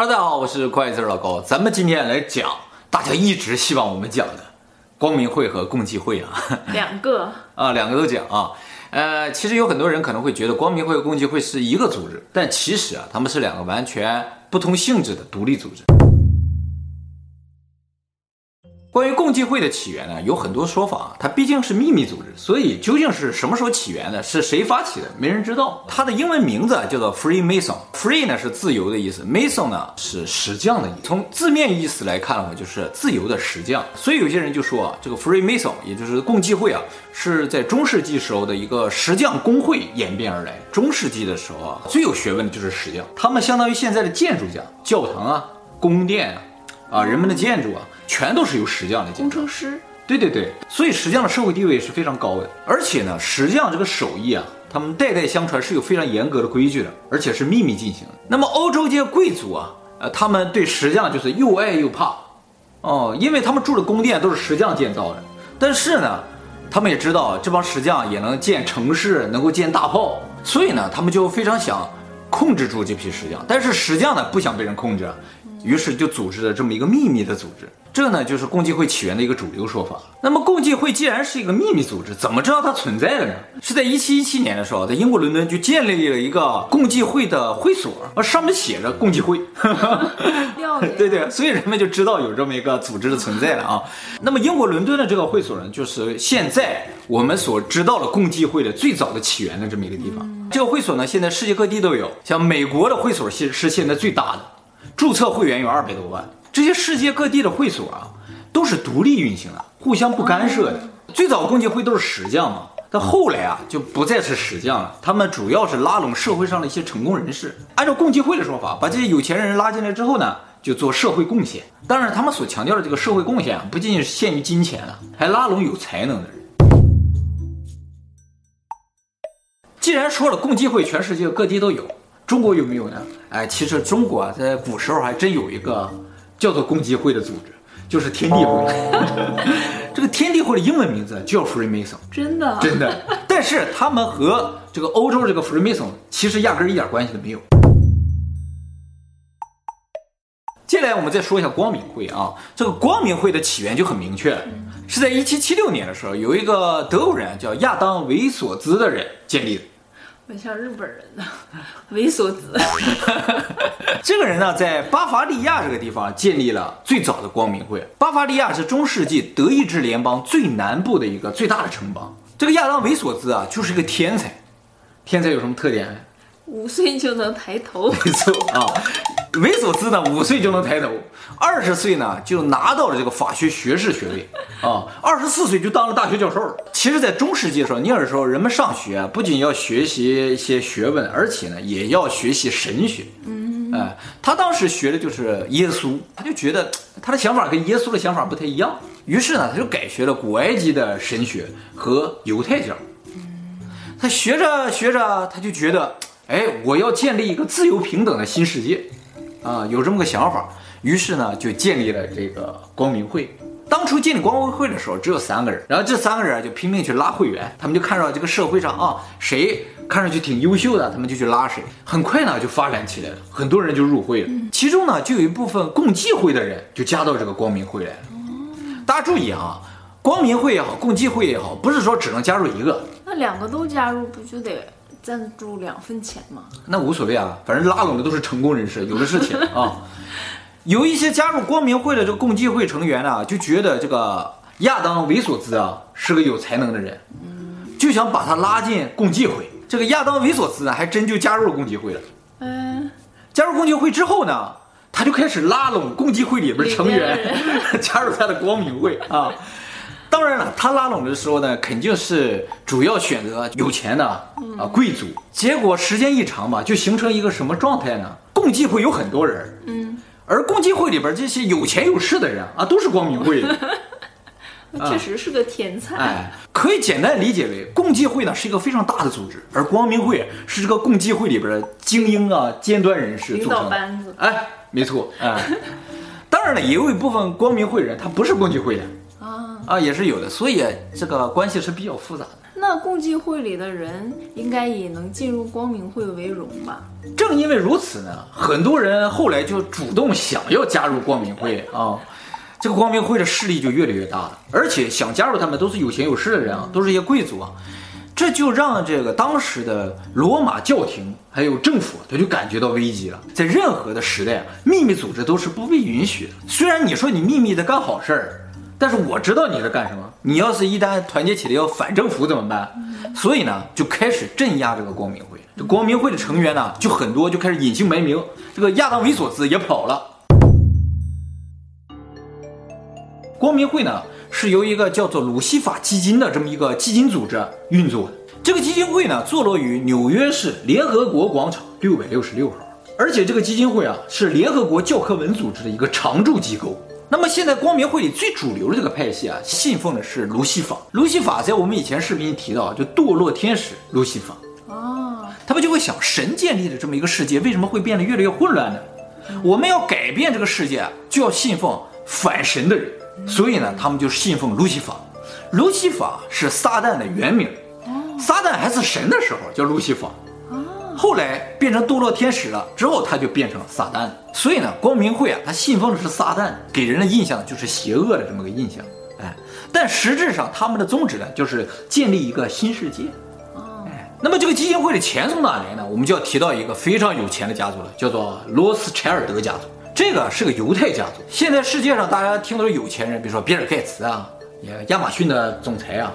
Hello，大家好，我是会计字老高。咱们今天来讲大家一直希望我们讲的光明会和共济会啊，两个啊，两个都讲啊。呃，其实有很多人可能会觉得光明会和共济会是一个组织，但其实啊，他们是两个完全不同性质的独立组织。关于共济会的起源呢，有很多说法。它毕竟是秘密组织，所以究竟是什么时候起源的，是谁发起的，没人知道。它的英文名字叫做 Freemason。Free 呢是自由的意思，Mason 呢是石匠的意思。从字面意思来看的话，就是自由的石匠。所以有些人就说啊，这个 Freemason 也就是共济会啊，是在中世纪时候的一个石匠工会演变而来。中世纪的时候啊，最有学问的就是石匠，他们相当于现在的建筑家，教堂啊，宫殿啊。啊，人们的建筑啊，全都是由石匠来建。工程师。对对对，所以石匠的社会地位是非常高的。而且呢，石匠这个手艺啊，他们代代相传是有非常严格的规矩的，而且是秘密进行的。那么欧洲这些贵族啊，呃，他们对石匠就是又爱又怕，哦，因为他们住的宫殿都是石匠建造的。但是呢，他们也知道这帮石匠也能建城市，能够建大炮，所以呢，他们就非常想控制住这批石匠。但是石匠呢，不想被人控制。于是就组织了这么一个秘密的组织，这呢就是共济会起源的一个主流说法。那么共济会既然是一个秘密组织，怎么知道它存在的呢？是在一七一七年的时候，在英国伦敦就建立了一个共济会的会所，啊，上面写着共济会 对对，所以人们就知道有这么一个组织的存在了啊。那么英国伦敦的这个会所呢，就是现在我们所知道的共济会的最早的起源的这么一个地方。这个会所呢，现在世界各地都有，像美国的会所是是现在最大的。注册会员有二百多万，这些世界各地的会所啊，都是独立运行的，互相不干涉的。最早共济会都是石匠嘛，但后来啊就不再是石匠了，他们主要是拉拢社会上的一些成功人士。按照共济会的说法，把这些有钱人拉进来之后呢，就做社会贡献。当然，他们所强调的这个社会贡献啊，不仅仅是限于金钱了，还拉拢有才能的人。既然说了共济会，全世界各地都有。中国有没有呢？哎，其实中国啊，在古时候还真有一个叫做共济会的组织，就是天地会。这个天地会的英文名字叫 Freemason，真的，真的。但是他们和这个欧洲这个 Freemason 其实压根儿一点关系都没有。接下来我们再说一下光明会啊，这个光明会的起源就很明确，是在一七七六年的时候，有一个德国人叫亚当·维索兹的人建立的。很像日本人呢，维索兹。这个人呢，在巴伐利亚这个地方建立了最早的光明会。巴伐利亚是中世纪德意志联邦最南部的一个最大的城邦。这个亚当维索兹啊，就是一个天才。天才有什么特点？五岁就能抬头。没错啊。维索兹呢，五岁就能抬头，二十岁呢就拿到了这个法学学士学位啊，二十四岁就当了大学教授了。其实，在中世纪的时候，那个时候人们上学啊，不仅要学习一些学问，而且呢，也要学习神学。嗯，哎，他当时学的就是耶稣，他就觉得他的想法跟耶稣的想法不太一样，于是呢，他就改学了古埃及的神学和犹太教。他学着学着，他就觉得，哎，我要建立一个自由平等的新世界。啊，有这么个想法，于是呢，就建立了这个光明会。当初建立光明会的时候，只有三个人，然后这三个人就拼命去拉会员，他们就看到这个社会上啊，谁看上去挺优秀的，他们就去拉谁。很快呢，就发展起来了，很多人就入会了。其中呢，就有一部分共济会的人就加到这个光明会来了。大家注意啊，光明会也好，共济会也好，不是说只能加入一个，那两个都加入不就得？赞助两分钱嘛？那无所谓啊，反正拉拢的都是成功人士，有的是钱啊。有一些加入光明会的这个共济会成员呢，就觉得这个亚当维索兹啊是个有才能的人，就想把他拉进共济会。这个亚当维索兹呢，还真就加入了共济会了。嗯，加入共济会之后呢，他就开始拉拢共济会里边成员 加入他的光明会啊。当然了，他拉拢的时候呢，肯定是主要选择有钱的啊贵族。结果时间一长吧，就形成一个什么状态呢？共济会有很多人，嗯，而共济会里边这些有钱有势的人啊，都是光明会的。确实是个天才。哎，可以简单理解为，共济会呢是一个非常大的组织，而光明会是这个共济会里边的精英啊、尖端人士组成的。领导班子。哎，没错。哎，当然了，也有一部分光明会人他不是共济会的。啊，也是有的，所以这个关系是比较复杂的。那那共济会里的人应该以能进入光明会为荣吧？正因为如此呢，很多人后来就主动想要加入光明会啊，这个光明会的势力就越来越大了，而且想加入他们都是有钱有势的人啊，都是一些贵族啊。这就让这个当时的罗马教廷还有政府，他就感觉到危机了。在任何的时代啊，秘密组织都是不被允许的。虽然你说你秘密的干好事儿，但是我知道你在干什么。你要是一旦团结起来要反政府怎么办？所以呢，就开始镇压这个光明会。这光明会的成员呢，就很多就开始隐姓埋名。这个亚当·维索兹也跑了。光明会呢？是由一个叫做鲁西法基金的这么一个基金组织运作的。这个基金会呢，坐落于纽约市联合国广场六百六十六号。而且这个基金会啊，是联合国教科文组织的一个常驻机构。那么现在光明会里最主流的这个派系啊，信奉的是卢西法。卢西法在我们以前视频提到，就堕落天使卢西法。哦，他们就会想，神建立的这么一个世界，为什么会变得越来越混乱呢？我们要改变这个世界，就要信奉反神的人。所以呢，他们就信奉路西法。路西法是撒旦的原名，撒旦还是神的时候叫路西法，后来变成堕落天使了之后，他就变成了撒旦。所以呢，光明会啊，他信奉的是撒旦，给人的印象就是邪恶的这么个印象。哎，但实质上他们的宗旨呢，就是建立一个新世界。哎，那么这个基金会的钱从哪来呢？我们就要提到一个非常有钱的家族了，叫做罗斯柴尔德家族。这个是个犹太家族。现在世界上大家听到的有钱人，比如说比尔盖茨啊，也亚马逊的总裁啊，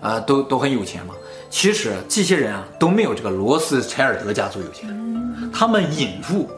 啊，都都很有钱嘛。其实这些人啊都没有这个罗斯柴尔德家族有钱，他们隐富，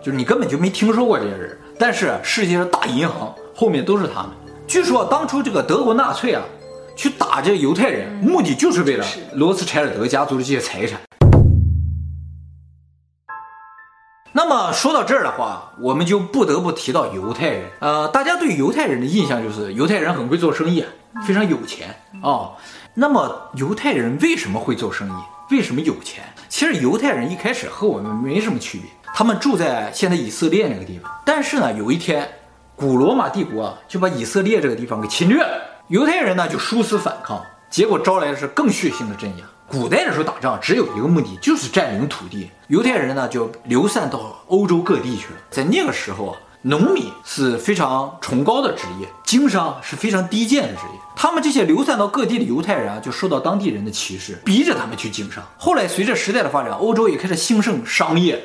就是你根本就没听说过这些人。但是世界上大银行后面都是他们。据说当初这个德国纳粹啊，去打这个犹太人，目的就是为了罗斯柴尔德家族的这些财产。那么说到这儿的话，我们就不得不提到犹太人。呃，大家对犹太人的印象就是犹太人很会做生意，非常有钱啊、那么犹太人为什么会做生意？为什么有钱？其实犹太人一开始和我们没什么区别，他们住在现在以色列那个地方。但是呢，有一天，古罗马帝国就把以色列这个地方给侵略了，犹太人呢就殊死反抗，结果招来的是更血腥的镇压。古代的时候打仗只有一个目的，就是占领土地。犹太人呢就流散到欧洲各地去了。在那个时候啊，农民是非常崇高的职业，经商是非常低贱的职业。他们这些流散到各地的犹太人啊，就受到当地人的歧视，逼着他们去经商。后来随着时代的发展，欧洲也开始兴盛商业，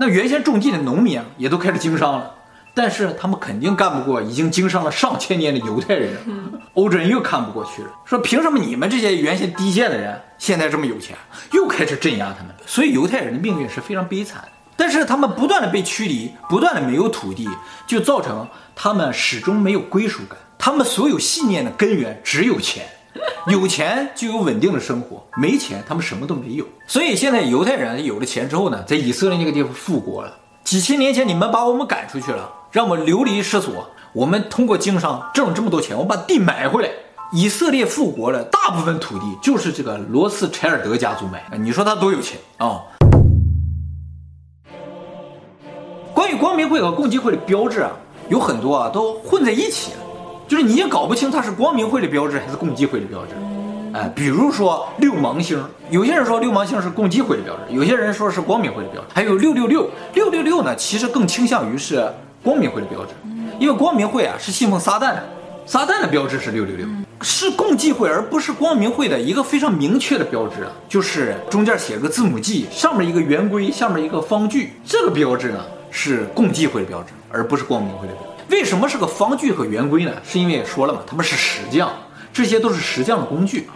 那原先种地的农民啊，也都开始经商了。但是他们肯定干不过已经经商了上千年的犹太人，欧洲人又看不过去了，说凭什么你们这些原先低贱的人现在这么有钱，又开始镇压他们。所以犹太人的命运是非常悲惨。但是他们不断的被驱离，不断的没有土地，就造成他们始终没有归属感。他们所有信念的根源只有钱，有钱就有稳定的生活，没钱他们什么都没有。所以现在犹太人有了钱之后呢，在以色列那个地方复国了。几千年前你们把我们赶出去了。让我们流离失所，我们通过经商挣了这么多钱，我把地买回来。以色列复国了，大部分土地就是这个罗斯柴尔德家族买的。你说他多有钱啊？关于光明会和共济会的标志啊，有很多啊都混在一起了，就是你也搞不清它是光明会的标志还是共济会的标志。哎，比如说六芒星，有些人说六芒星是共济会的标志，有些人说是光明会的标志。还有六六六，六六六呢，其实更倾向于是。光明会的标志，因为光明会啊是信奉撒旦的，撒旦的标志是六六六，是共济会而不是光明会的一个非常明确的标志啊，就是中间写个字母 G，上面一个圆规，下面一个方矩，这个标志呢是共济会的标志，而不是光明会的标志。为什么是个方具和圆规呢？是因为说了嘛，他们是石匠，这些都是石匠的工具。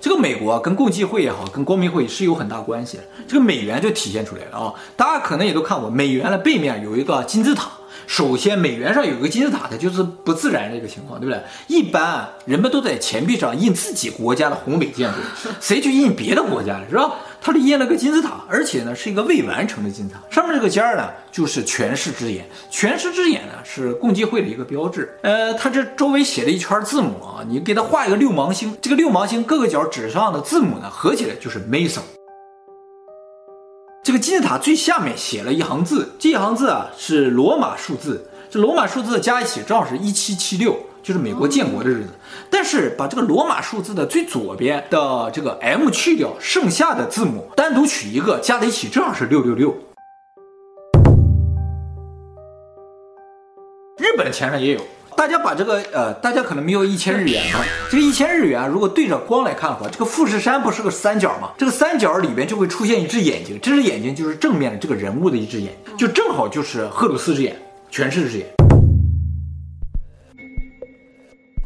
这个美国跟共济会也好，跟光明会是有很大关系的。这个美元就体现出来了啊！大家可能也都看过，美元的背面有一个金字塔。首先，美元上有个金字塔，它就是不自然的一个情况，对不对？一般啊人们都在钱币上印自己国家的宏伟建筑，谁去印别的国家的，是吧？他就印了个金字塔，而且呢是一个未完成的金字塔，上面这个尖儿呢就是权势之眼，权势之眼呢是共济会的一个标志。呃，它这周围写了一圈字母啊，你给它画一个六芒星，这个六芒星各个角指上的字母呢合起来就是 Mason。这个金字塔最下面写了一行字，这一行字啊是罗马数字，这罗马数字加一起正好是一七七六，就是美国建国的日子。但是把这个罗马数字的最左边的这个 M 去掉，剩下的字母单独取一个，加在一起正好是六六六。日本的钱上也有。大家把这个呃，大家可能没有一千日元啊，这个一千日元如果对着光来看的话，这个富士山不是个三角吗？这个三角里边就会出现一只眼睛，这只眼睛就是正面的这个人物的一只眼，就正好就是赫鲁斯之眼，全是只眼。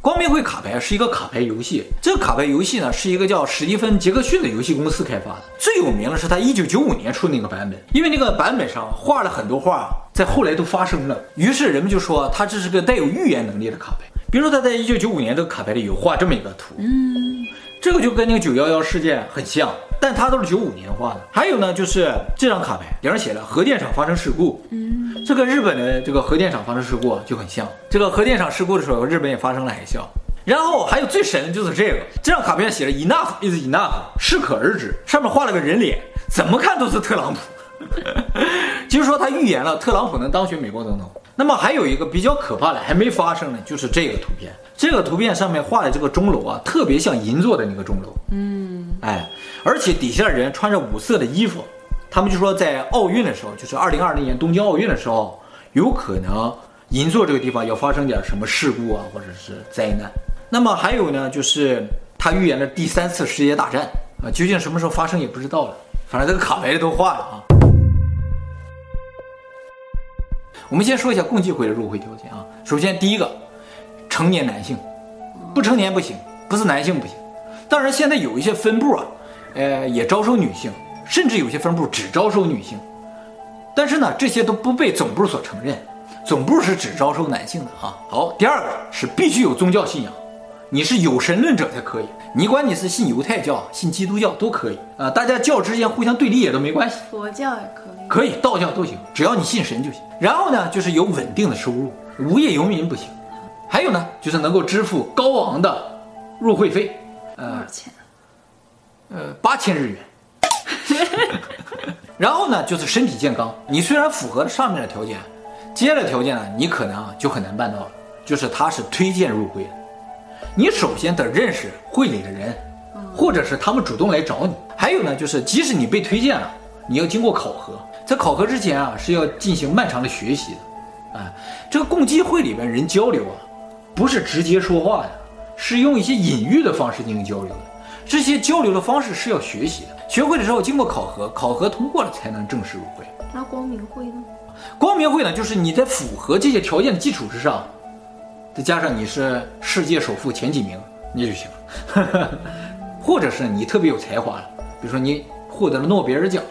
光明会卡牌是一个卡牌游戏，这个卡牌游戏呢是一个叫史蒂芬杰克逊的游戏公司开发的，最有名的是他一九九五年出的那个版本，因为那个版本上画了很多画。在后来都发生了，于是人们就说他这是个带有预言能力的卡牌。比如说他在一九九五年这个卡牌里有画这么一个图，嗯，这个就跟那个九幺幺事件很像，但它都是九五年画的。还有呢，就是这张卡牌顶上写了核电厂发生事故，嗯，这个日本的这个核电厂发生事故就很像。这个核电厂事故的时候，日本也发生了海啸。然后还有最神的就是这个，这张卡片写着 enough is enough，适可而止，上面画了个人脸，怎么看都是特朗普。就是说，他预言了特朗普能当选美国总统。那么还有一个比较可怕的还没发生呢，就是这个图片。这个图片上面画的这个钟楼啊，特别像银座的那个钟楼。嗯，哎，而且底下的人穿着五色的衣服，他们就说在奥运的时候，就是二零二零年东京奥运的时候，有可能银座这个地方要发生点什么事故啊，或者是灾难。那么还有呢，就是他预言了第三次世界大战啊，究竟什么时候发生也不知道了。反正这个卡牌里都画了啊。我们先说一下共济会的入会条件啊。首先，第一个，成年男性，不成年不行，不是男性不行。当然，现在有一些分部啊，呃，也招收女性，甚至有些分部只招收女性。但是呢，这些都不被总部所承认，总部是只招收男性的啊。好，第二个是必须有宗教信仰，你是有神论者才可以。你管你是信犹太教、信基督教都可以啊，大家教之间互相对立也都没关系。佛教也可以，可以，道教都行，只要你信神就行。然后呢，就是有稳定的收入，无业游民不行。还有呢，就是能够支付高昂的入会费，呃，多少钱？呃，八千日元。然后呢，就是身体健康。你虽然符合上面的条件，接下来条件呢，你可能就很难办到了。就是他是推荐入会的，你首先得认识会里的人，或者是他们主动来找你。还有呢，就是即使你被推荐了，你要经过考核。在考核之前啊，是要进行漫长的学习的，啊，这个共济会里边人交流啊，不是直接说话的，是用一些隐喻的方式进行交流的。这些交流的方式是要学习的，学会的时候经过考核，考核通过了才能正式入会。那光明会呢？光明会呢，就是你在符合这些条件的基础之上，再加上你是世界首富前几名，那就行了，或者是你特别有才华了，比如说你获得了诺贝尔奖。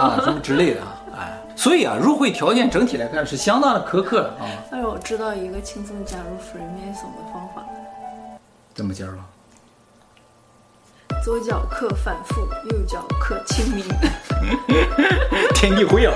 啊，什么之类的啊，哎，所以啊，入会条件整体来看是相当的苛刻的啊。但是我知道一个轻松加入 Freemason 的方法。怎么加入？左脚刻反复，右脚刻清明。天地会啊！